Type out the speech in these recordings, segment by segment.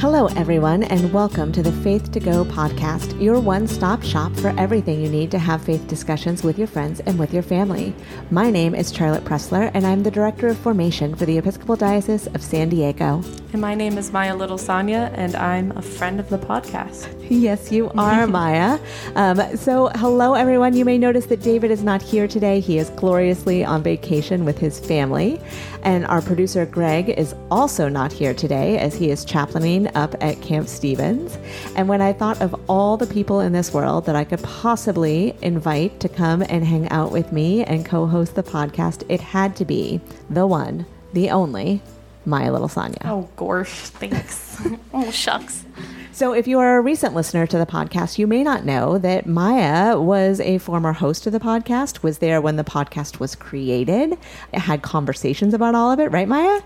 Hello, everyone, and welcome to the Faith to Go podcast, your one stop shop for everything you need to have faith discussions with your friends and with your family. My name is Charlotte Pressler, and I'm the Director of Formation for the Episcopal Diocese of San Diego. And my name is Maya Little Saña, and I'm a friend of the podcast. Yes, you are, Maya. Um, so, hello, everyone. You may notice that David is not here today. He is gloriously on vacation with his family. And our producer, Greg, is also not here today as he is chaplaining up at Camp Stevens. And when I thought of all the people in this world that I could possibly invite to come and hang out with me and co host the podcast, it had to be the one, the only, Maya Little Saña. Oh, gosh, thanks. oh, shucks. So, if you are a recent listener to the podcast, you may not know that Maya was a former host of the podcast, was there when the podcast was created, had conversations about all of it, right, Maya?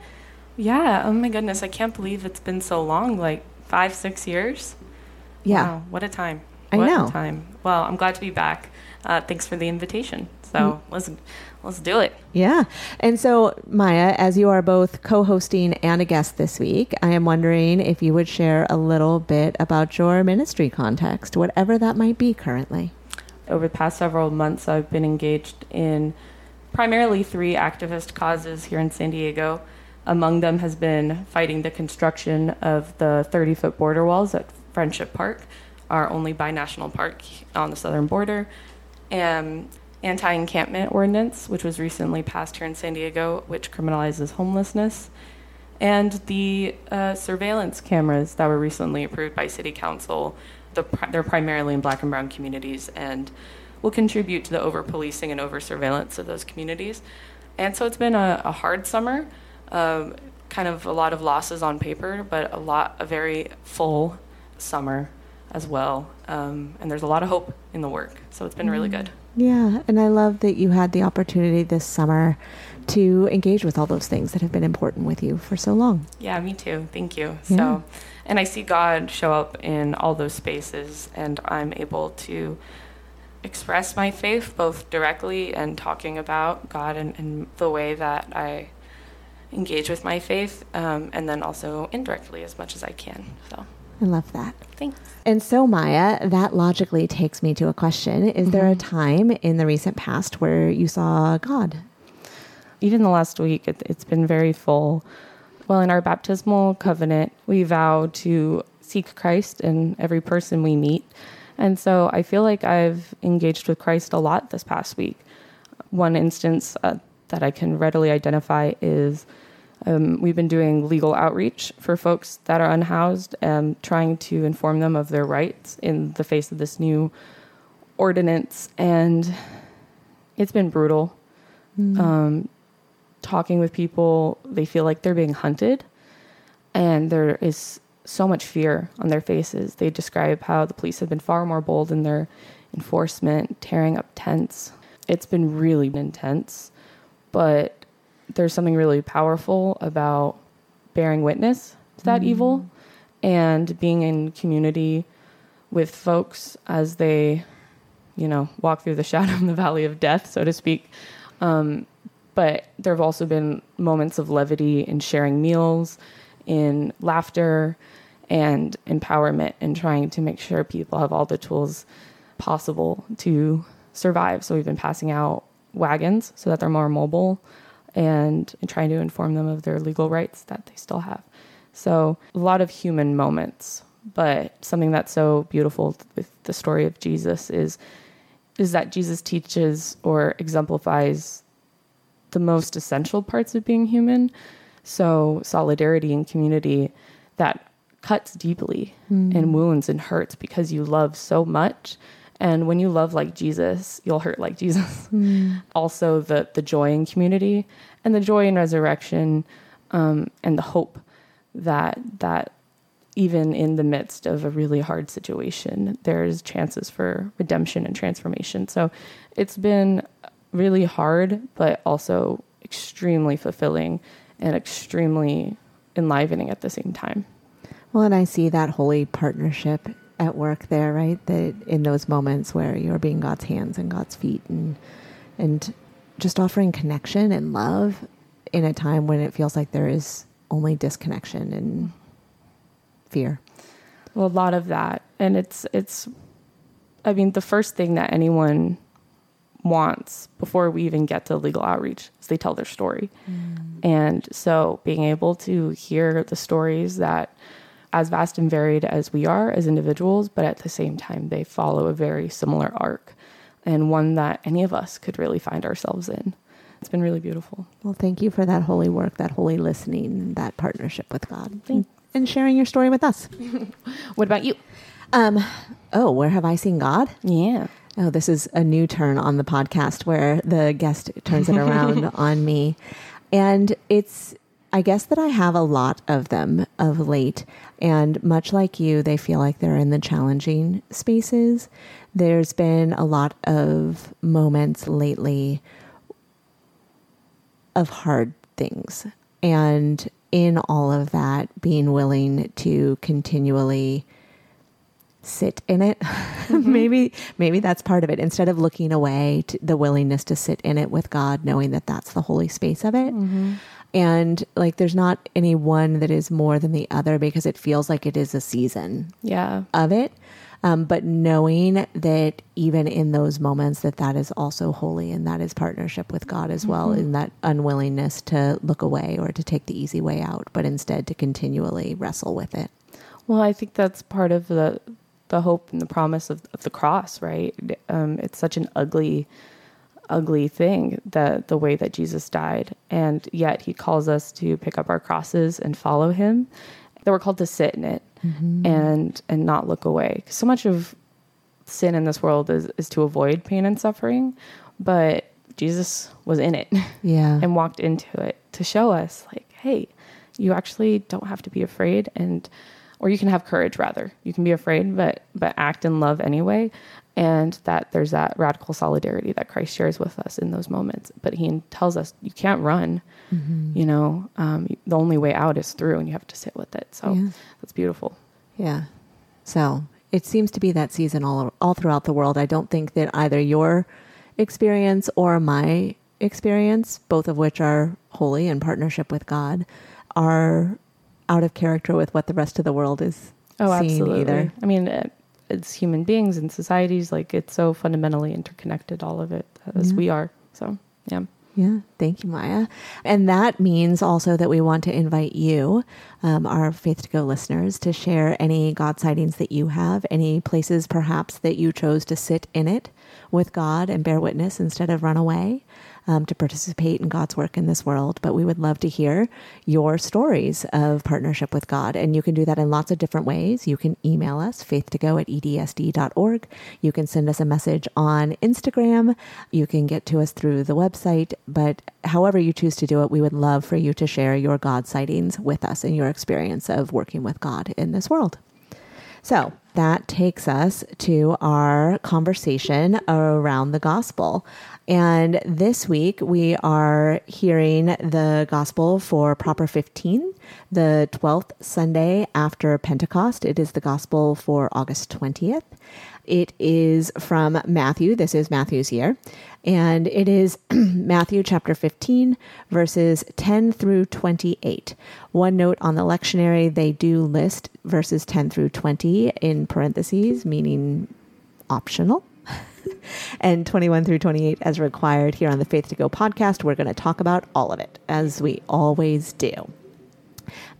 Yeah. Oh, my goodness. I can't believe it's been so long like five, six years. Yeah. Wow, what a time. I what know. A time. Well, I'm glad to be back. Uh, thanks for the invitation. So Mm. let's let's do it. Yeah. And so, Maya, as you are both co hosting and a guest this week, I am wondering if you would share a little bit about your ministry context, whatever that might be currently. Over the past several months, I've been engaged in primarily three activist causes here in San Diego. Among them has been fighting the construction of the 30 foot border walls at Friendship Park, our only binational park on the southern border, and anti encampment ordinance, which was recently passed here in San Diego, which criminalizes homelessness, and the uh, surveillance cameras that were recently approved by City Council. The, they're primarily in black and brown communities and will contribute to the over policing and over surveillance of those communities. And so it's been a, a hard summer, um, kind of a lot of losses on paper, but a lot, a very full summer as well. Um, and there's a lot of hope in the work. So it's been really good. Yeah. And I love that you had the opportunity this summer to engage with all those things that have been important with you for so long. Yeah, me too. Thank you. Yeah. So, and I see God show up in all those spaces, and I'm able to express my faith both directly and talking about God and, and the way that I engage with my faith, um, and then also indirectly as much as I can. So, I love that. thanks. And so, Maya, that logically takes me to a question. Is there a time in the recent past where you saw God? even the last week, it, it's been very full. Well, in our baptismal covenant, we vow to seek Christ in every person we meet. And so I feel like I've engaged with Christ a lot this past week. One instance uh, that I can readily identify is um, we've been doing legal outreach for folks that are unhoused and trying to inform them of their rights in the face of this new ordinance. And it's been brutal um, talking with people, they feel like they're being hunted, and there is so much fear on their faces. They describe how the police have been far more bold in their enforcement, tearing up tents. It's been really intense, but there's something really powerful about bearing witness to that evil and being in community with folks as they, you know, walk through the shadow in the valley of death, so to speak. Um, but there have also been moments of levity in sharing meals, in laughter, and empowerment, and trying to make sure people have all the tools possible to survive. So we've been passing out wagons so that they're more mobile and, and trying to inform them of their legal rights that they still have. So a lot of human moments, but something that's so beautiful with the story of Jesus is is that Jesus teaches or exemplifies the most essential parts of being human. So, solidarity and community that cuts deeply hmm. and wounds and hurts because you love so much. And when you love like Jesus, you'll hurt like Jesus. Also, the, the joy in community and the joy in resurrection um, and the hope that that even in the midst of a really hard situation, there's chances for redemption and transformation. So it's been really hard, but also extremely fulfilling and extremely enlivening at the same time. Well, and I see that holy partnership at work there, right? That in those moments where you're being God's hands and God's feet and and just offering connection and love in a time when it feels like there is only disconnection and fear? Well, a lot of that. And it's, it's, I mean, the first thing that anyone wants before we even get to legal outreach is they tell their story. Mm. And so being able to hear the stories that, as vast and varied as we are as individuals, but at the same time, they follow a very similar arc and one that any of us could really find ourselves in. It's been really beautiful. Well, thank you for that holy work, that holy listening, that partnership with God, and, and sharing your story with us. what about you? Um, oh, where have I seen God? Yeah. Oh, this is a new turn on the podcast where the guest turns it around on me. And it's, I guess that I have a lot of them of late. And much like you, they feel like they're in the challenging spaces. There's been a lot of moments lately of hard things. And in all of that, being willing to continually sit in it. Mm-hmm. maybe maybe that's part of it. Instead of looking away, the willingness to sit in it with God, knowing that that's the holy space of it. Mm-hmm. And like, there's not any one that is more than the other because it feels like it is a season. Yeah. Of it. Um, but knowing that even in those moments that that is also holy and that is partnership with god as well mm-hmm. in that unwillingness to look away or to take the easy way out but instead to continually wrestle with it well i think that's part of the the hope and the promise of, of the cross, right? Um, it's such an ugly, ugly thing that the way that Jesus died, and yet He calls us to pick up our crosses and follow Him. That we're called to sit in it mm-hmm. and and not look away. So much of sin in this world is is to avoid pain and suffering, but Jesus was in it, yeah, and walked into it to show us, like, hey, you actually don't have to be afraid and or you can have courage rather. You can be afraid, but but act in love anyway. And that there's that radical solidarity that Christ shares with us in those moments. But He tells us you can't run. Mm-hmm. You know, um, the only way out is through, and you have to sit with it. So yeah. that's beautiful. Yeah. So it seems to be that season all all throughout the world. I don't think that either your experience or my experience, both of which are holy in partnership with God, are out of character with what the rest of the world is oh, absolutely. either. I mean, it's human beings and societies. Like it's so fundamentally interconnected, all of it, as yeah. we are. So, yeah. Yeah, thank you, Maya. And that means also that we want to invite you, um, our Faith to Go listeners, to share any God sightings that you have, any places perhaps that you chose to sit in it with God and bear witness instead of run away um, to participate in God's work in this world. But we would love to hear your stories of partnership with God. And you can do that in lots of different ways. You can email us, faithtogo at edsd.org. You can send us a message on Instagram. You can get to us through the website. But however you choose to do it, we would love for you to share your God sightings with us and your experience of working with God in this world. So that takes us to our conversation around the gospel. And this week we are hearing the gospel for Proper 15, the 12th Sunday after Pentecost. It is the gospel for August 20th. It is from Matthew. This is Matthew's year. And it is Matthew chapter 15, verses 10 through 28. One note on the lectionary, they do list verses 10 through 20 in parentheses, meaning optional. and 21 through 28 as required here on the Faith to Go podcast. We're going to talk about all of it, as we always do.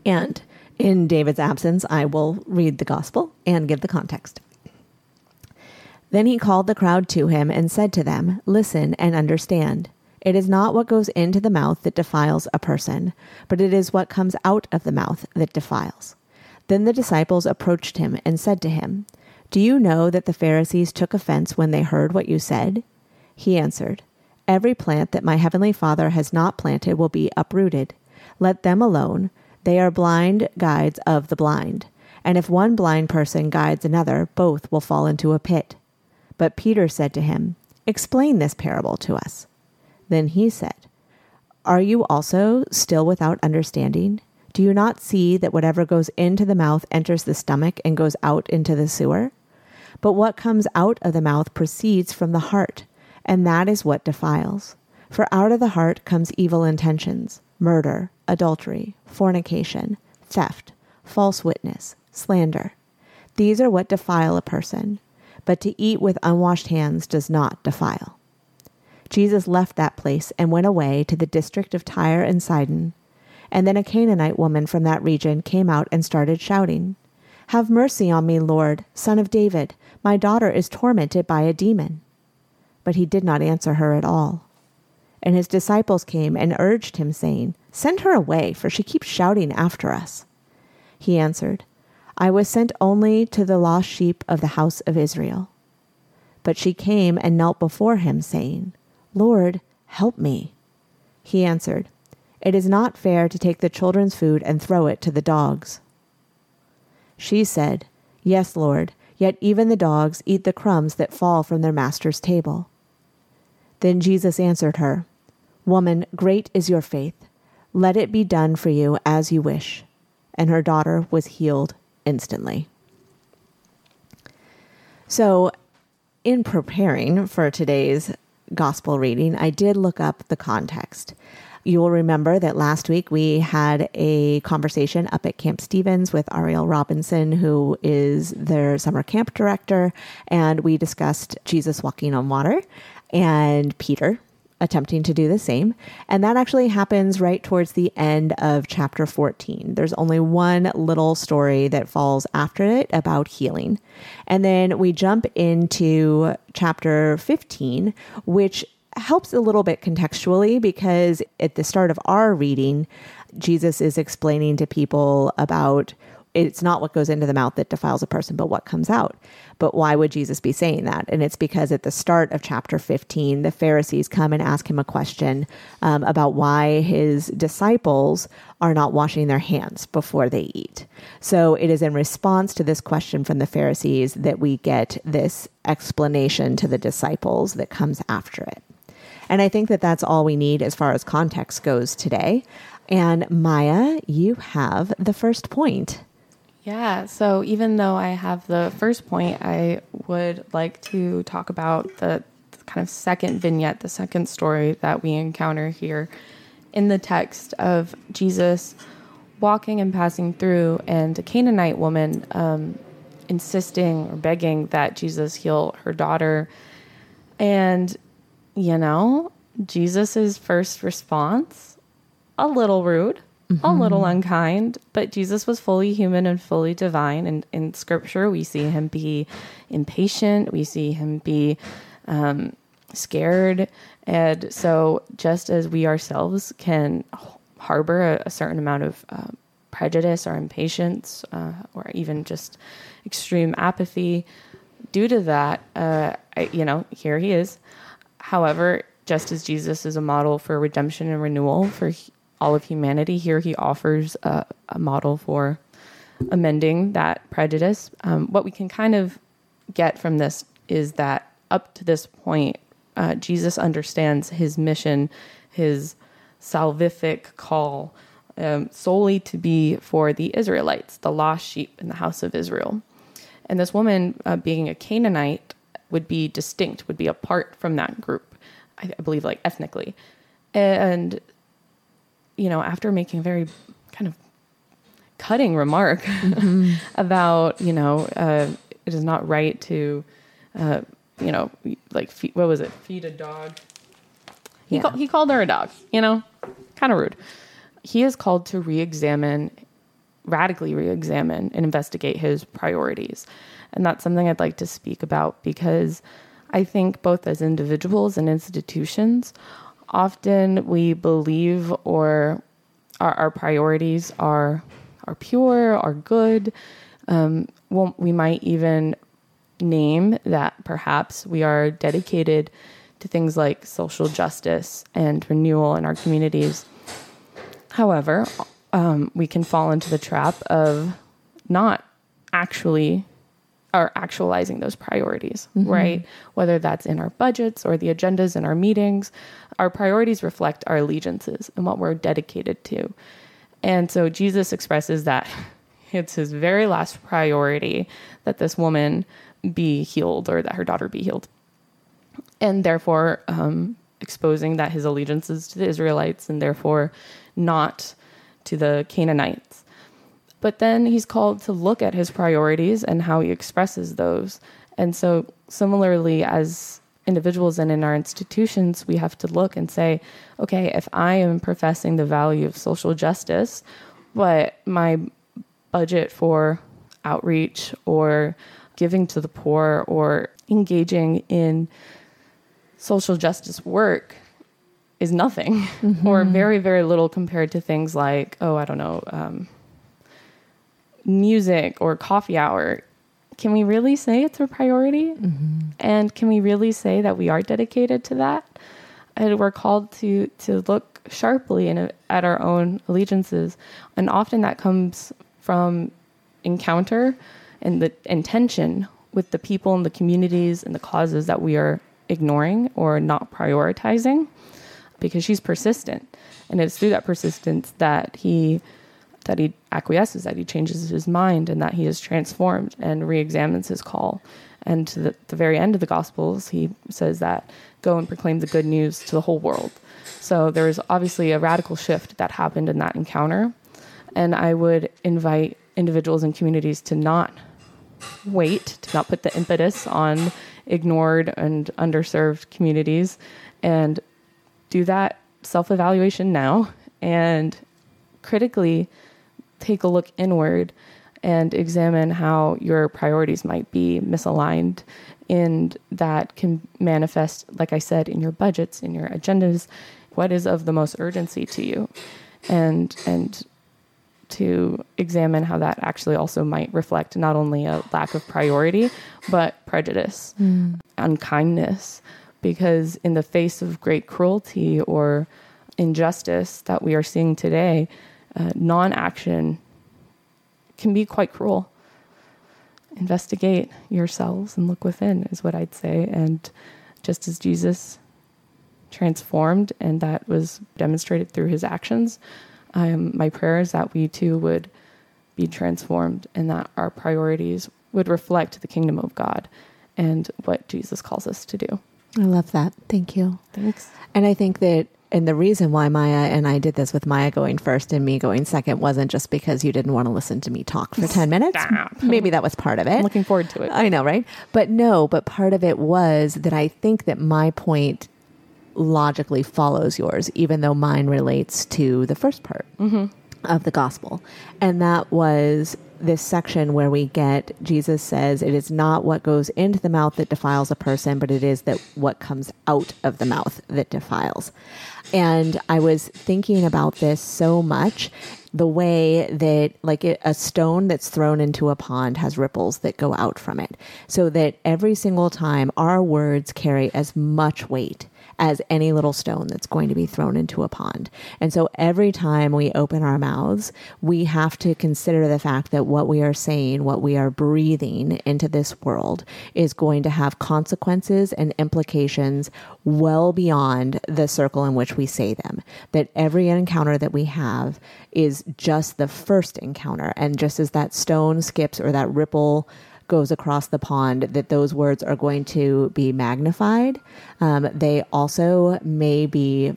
And in David's absence, I will read the gospel and give the context. Then he called the crowd to him and said to them, Listen and understand. It is not what goes into the mouth that defiles a person, but it is what comes out of the mouth that defiles. Then the disciples approached him and said to him, do you know that the Pharisees took offense when they heard what you said? He answered, Every plant that my heavenly Father has not planted will be uprooted. Let them alone. They are blind guides of the blind. And if one blind person guides another, both will fall into a pit. But Peter said to him, Explain this parable to us. Then he said, Are you also still without understanding? Do you not see that whatever goes into the mouth enters the stomach and goes out into the sewer? But what comes out of the mouth proceeds from the heart, and that is what defiles. For out of the heart comes evil intentions, murder, adultery, fornication, theft, false witness, slander. These are what defile a person, but to eat with unwashed hands does not defile. Jesus left that place and went away to the district of Tyre and Sidon. And then a Canaanite woman from that region came out and started shouting, Have mercy on me, Lord, son of David. My daughter is tormented by a demon. But he did not answer her at all. And his disciples came and urged him, saying, Send her away, for she keeps shouting after us. He answered, I was sent only to the lost sheep of the house of Israel. But she came and knelt before him, saying, Lord, help me. He answered, It is not fair to take the children's food and throw it to the dogs. She said, Yes, Lord, yet even the dogs eat the crumbs that fall from their master's table. Then Jesus answered her, Woman, great is your faith. Let it be done for you as you wish. And her daughter was healed instantly. So, in preparing for today's gospel reading, I did look up the context. You will remember that last week we had a conversation up at Camp Stevens with Ariel Robinson, who is their summer camp director, and we discussed Jesus walking on water and Peter attempting to do the same. And that actually happens right towards the end of chapter 14. There's only one little story that falls after it about healing. And then we jump into chapter 15, which helps a little bit contextually because at the start of our reading, Jesus is explaining to people about it's not what goes into the mouth that defiles a person, but what comes out. But why would Jesus be saying that? And it's because at the start of chapter 15, the Pharisees come and ask him a question um, about why his disciples are not washing their hands before they eat. So it is in response to this question from the Pharisees that we get this explanation to the disciples that comes after it. And I think that that's all we need as far as context goes today. And Maya, you have the first point. Yeah, so even though I have the first point, I would like to talk about the, the kind of second vignette, the second story that we encounter here in the text of Jesus walking and passing through, and a Canaanite woman um, insisting or begging that Jesus heal her daughter. And, you know, Jesus' first response, a little rude mm-hmm. a little unkind, but Jesus was fully human and fully divine. And in scripture, we see him be impatient, we see him be um, scared. And so, just as we ourselves can harbor a, a certain amount of uh, prejudice or impatience, uh, or even just extreme apathy, due to that, uh, I, you know, here he is. However, just as Jesus is a model for redemption and renewal for all of humanity. Here he offers a, a model for amending that prejudice. Um, what we can kind of get from this is that up to this point, uh, Jesus understands his mission, his salvific call, um, solely to be for the Israelites, the lost sheep in the house of Israel. And this woman, uh, being a Canaanite, would be distinct, would be apart from that group, I, I believe, like ethnically. And you know, after making a very kind of cutting remark mm-hmm. about, you know, uh, it is not right to, uh, you know, like, feed, what was it? Feed a dog. He, yeah. call, he called her a dog, you know, kind of rude. He is called to re examine, radically re examine, and investigate his priorities. And that's something I'd like to speak about because I think both as individuals and institutions, often we believe or our, our priorities are are pure, are good. Um, well, we might even name that perhaps we are dedicated to things like social justice and renewal in our communities. However, um, we can fall into the trap of not actually are actualizing those priorities, mm-hmm. right? Whether that's in our budgets or the agendas in our meetings, our priorities reflect our allegiances and what we're dedicated to. And so Jesus expresses that it's his very last priority that this woman be healed or that her daughter be healed. And therefore, um, exposing that his allegiances to the Israelites and therefore not to the Canaanites. But then he's called to look at his priorities and how he expresses those. And so, similarly, as individuals and in our institutions, we have to look and say, okay, if I am professing the value of social justice, but my budget for outreach or giving to the poor or engaging in social justice work is nothing mm-hmm. or very, very little compared to things like, oh, I don't know, um, music or coffee hour. Can we really say it's a priority? Mm-hmm. And can we really say that we are dedicated to that? And we're called to, to look sharply in, at our own allegiances. And often that comes from encounter and the intention with the people and the communities and the causes that we are ignoring or not prioritizing because she's persistent and it's through that persistence that he that he acquiesces that he changes his mind and that he is transformed and re-examines his call. And to the, the very end of the gospels he says that go and proclaim the good news to the whole world. So there is obviously a radical shift that happened in that encounter. And i would invite individuals and communities to not wait, to not put the impetus on ignored and underserved communities, and do that self evaluation now. And critically take a look inward and examine how your priorities might be misaligned and that can manifest like i said in your budgets in your agendas what is of the most urgency to you and and to examine how that actually also might reflect not only a lack of priority, but prejudice, mm. unkindness. Because in the face of great cruelty or injustice that we are seeing today, uh, non action can be quite cruel. Investigate yourselves and look within, is what I'd say. And just as Jesus transformed, and that was demonstrated through his actions, um, my prayer is that we too would be transformed and that our priorities would reflect the kingdom of God and what Jesus calls us to do. I love that. Thank you. Thanks. And I think that and the reason why Maya and I did this with Maya going first and me going second wasn't just because you didn't want to listen to me talk for 10 minutes. Stop. Maybe that was part of it. I'm looking forward to it. I know, right? But no, but part of it was that I think that my point logically follows yours, even though mine relates to the first part mm-hmm. Of the gospel. And that was this section where we get Jesus says, It is not what goes into the mouth that defiles a person, but it is that what comes out of the mouth that defiles. And I was thinking about this so much the way that like a stone that's thrown into a pond has ripples that go out from it so that every single time our words carry as much weight as any little stone that's going to be thrown into a pond. And so every time we open our mouths, we have to consider the fact that what we are saying, what we are breathing into this world is going to have consequences and implications well beyond the circle in which we say them. That every encounter that we have is just the first encounter. And just as that stone skips or that ripple goes across the pond, that those words are going to be magnified. Um, they also may be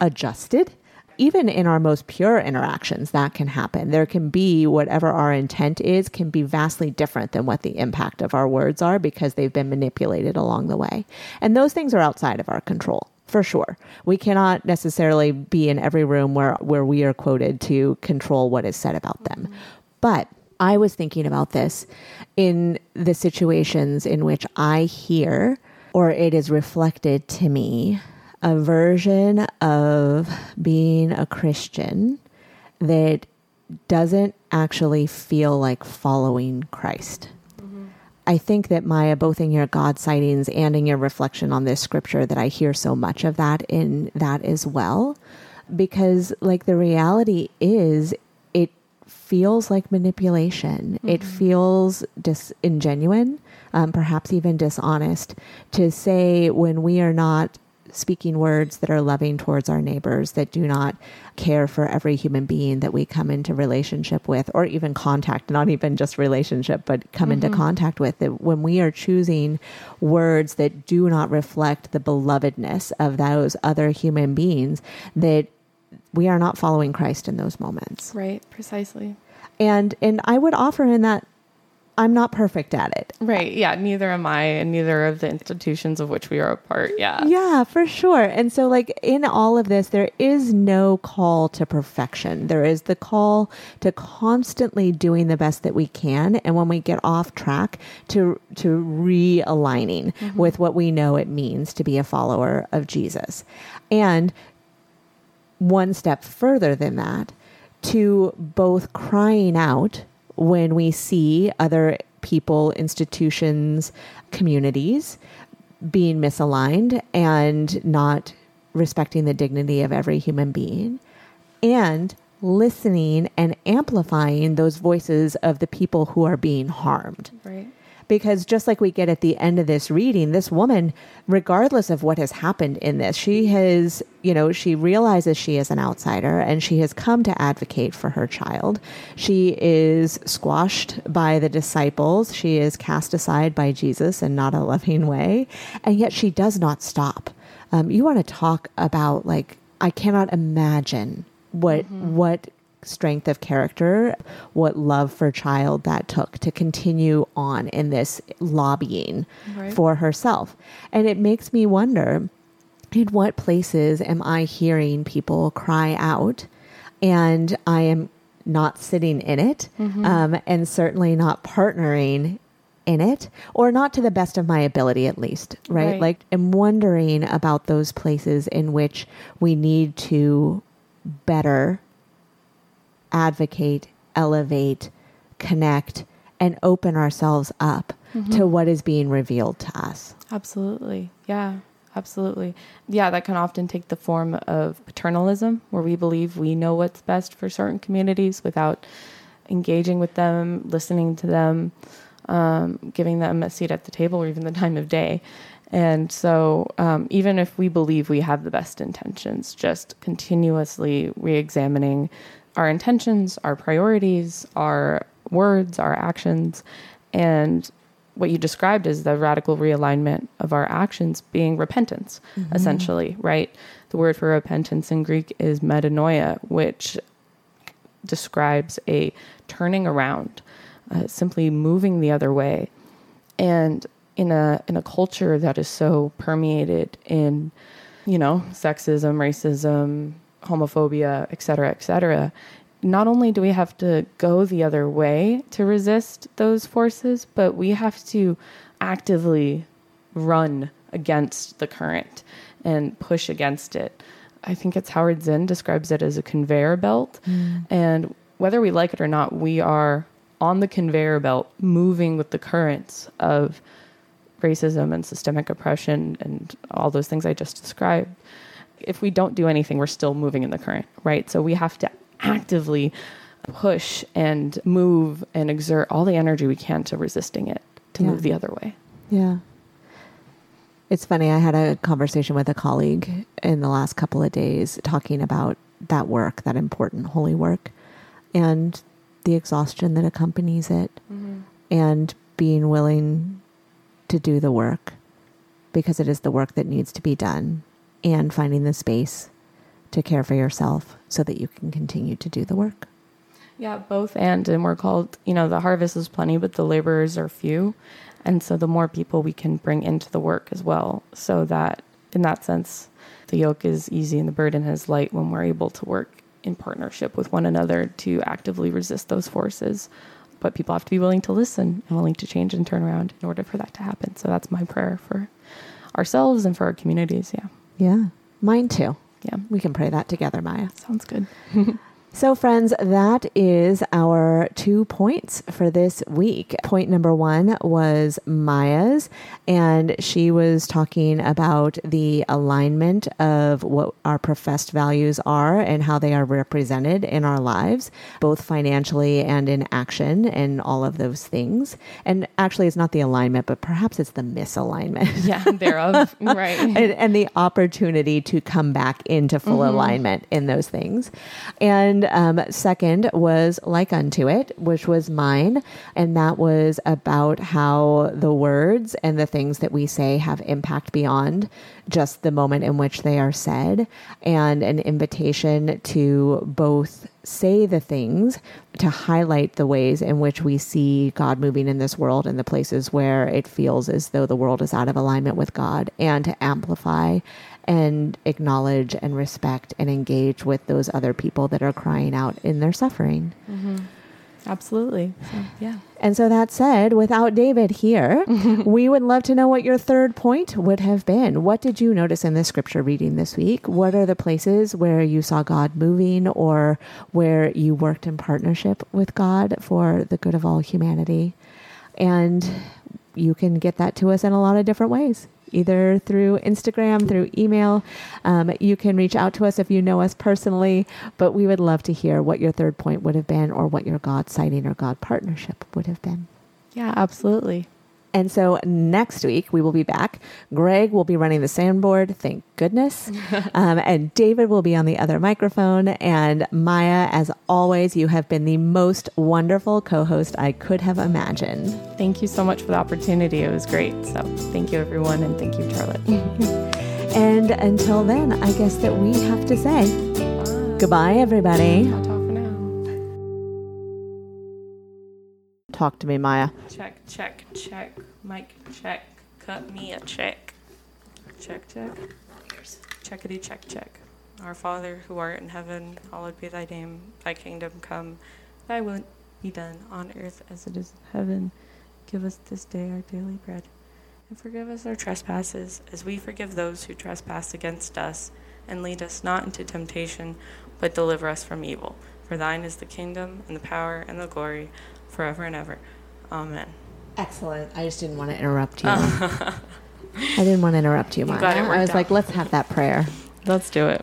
adjusted. Even in our most pure interactions, that can happen. There can be whatever our intent is, can be vastly different than what the impact of our words are because they've been manipulated along the way. And those things are outside of our control for sure. We cannot necessarily be in every room where, where we are quoted to control what is said about them. But I was thinking about this in the situations in which I hear or it is reflected to me a version of being a Christian that doesn't actually feel like following Christ. Mm-hmm. I think that Maya, both in your God sightings and in your reflection on this scripture, that I hear so much of that in that as well. Because, like, the reality is, feels like manipulation. Mm-hmm. It feels disingenuine, um, perhaps even dishonest, to say when we are not speaking words that are loving towards our neighbors, that do not care for every human being that we come into relationship with, or even contact, not even just relationship, but come mm-hmm. into contact with, that when we are choosing words that do not reflect the belovedness of those other human beings, that we are not following Christ in those moments. Right, precisely. And and I would offer in that I'm not perfect at it. Right. Yeah. Neither am I, and neither of the institutions of which we are a part. Yeah. Yeah, for sure. And so, like, in all of this, there is no call to perfection. There is the call to constantly doing the best that we can. And when we get off track, to, to realigning mm-hmm. with what we know it means to be a follower of Jesus. And one step further than that, to both crying out when we see other people, institutions, communities being misaligned and not respecting the dignity of every human being, and listening and amplifying those voices of the people who are being harmed. Right because just like we get at the end of this reading, this woman, regardless of what has happened in this, she has, you know, she realizes she is an outsider and she has come to advocate for her child. She is squashed by the disciples. She is cast aside by Jesus in not a loving way. And yet she does not stop. Um, you want to talk about like, I cannot imagine what, mm-hmm. what strength of character, what love for child that took to continue on in this lobbying right. for herself. And it makes me wonder in what places am I hearing people cry out and I am not sitting in it mm-hmm. um, and certainly not partnering in it or not to the best of my ability at least right? right like i'm wondering about those places in which we need to better advocate, elevate, connect, and open ourselves up mm-hmm. to what is being revealed to us. Absolutely. Yeah, absolutely. Yeah, that can often take the form of paternalism, where we believe we know what's best for certain communities without engaging with them, listening to them, um, giving them a seat at the table, or even the time of day. And so, um, even if we believe we have the best intentions, just continuously re examining our intentions, our priorities, our words, our actions, and what you described is the radical realignment of our actions being repentance, mm-hmm. essentially, right? The word for repentance in Greek is metanoia, which describes a turning around, uh, simply moving the other way. And in a in a culture that is so permeated in, you know, sexism, racism, homophobia, et cetera, et cetera, not only do we have to go the other way to resist those forces, but we have to actively run against the current and push against it. I think it's Howard Zinn describes it as a conveyor belt. Mm. And whether we like it or not, we are on the conveyor belt moving with the currents of racism and systemic oppression and all those things I just described if we don't do anything, we're still moving in the current, right? So we have to actively push and move and exert all the energy we can to resisting it to yeah. move the other way. Yeah. It's funny. I had a conversation with a colleague in the last couple of days talking about that work, that important holy work, and the exhaustion that accompanies it, mm-hmm. and being willing to do the work because it is the work that needs to be done and finding the space to care for yourself so that you can continue to do the work. Yeah, both and. And we're called, you know, the harvest is plenty, but the laborers are few. And so the more people we can bring into the work as well, so that in that sense, the yoke is easy and the burden is light when we're able to work in partnership with one another to actively resist those forces. But people have to be willing to listen and willing to change and turn around in order for that to happen. So that's my prayer for ourselves and for our communities. Yeah. Yeah, mine too. Yeah, we can pray that together, Maya. Sounds good. So, friends, that is our two points for this week. Point number one was Maya's, and she was talking about the alignment of what our professed values are and how they are represented in our lives, both financially and in action, and all of those things. And actually, it's not the alignment, but perhaps it's the misalignment. Yeah, thereof. right. and, and, the opportunity to come back into full mm-hmm. alignment in those things. And And um, second was Like Unto It, which was mine. And that was about how the words and the things that we say have impact beyond just the moment in which they are said, and an invitation to both say the things to highlight the ways in which we see God moving in this world and the places where it feels as though the world is out of alignment with God, and to amplify and acknowledge and respect and engage with those other people that are crying out in their suffering. Mm-hmm. Absolutely. So, yeah. And so that said, without David here, we would love to know what your third point would have been. What did you notice in the scripture reading this week? What are the places where you saw God moving or where you worked in partnership with God for the good of all humanity? And you can get that to us in a lot of different ways either through Instagram, through email. Um, you can reach out to us if you know us personally, but we would love to hear what your third point would have been or what your God sighting or God partnership would have been. Yeah, absolutely. And so next week we will be back. Greg will be running the soundboard, thank goodness. um, and David will be on the other microphone. And Maya, as always, you have been the most wonderful co host I could have imagined. Thank you so much for the opportunity. It was great. So thank you, everyone. And thank you, Charlotte. and until then, I guess that we have to say goodbye, everybody. Talk to me, Maya. Check, check, check. Mike, check. Cut me a check. Check, check. Checkity check, check. Our Father who art in heaven, hallowed be thy name. Thy kingdom come. Thy will be done on earth as it is in heaven. Give us this day our daily bread. And forgive us our trespasses, as we forgive those who trespass against us. And lead us not into temptation, but deliver us from evil. For thine is the kingdom, and the power, and the glory forever and ever. Amen. Excellent. I just didn't want to interrupt you. I didn't want to interrupt you, Maya. I was like, let's have that prayer. Let's do it.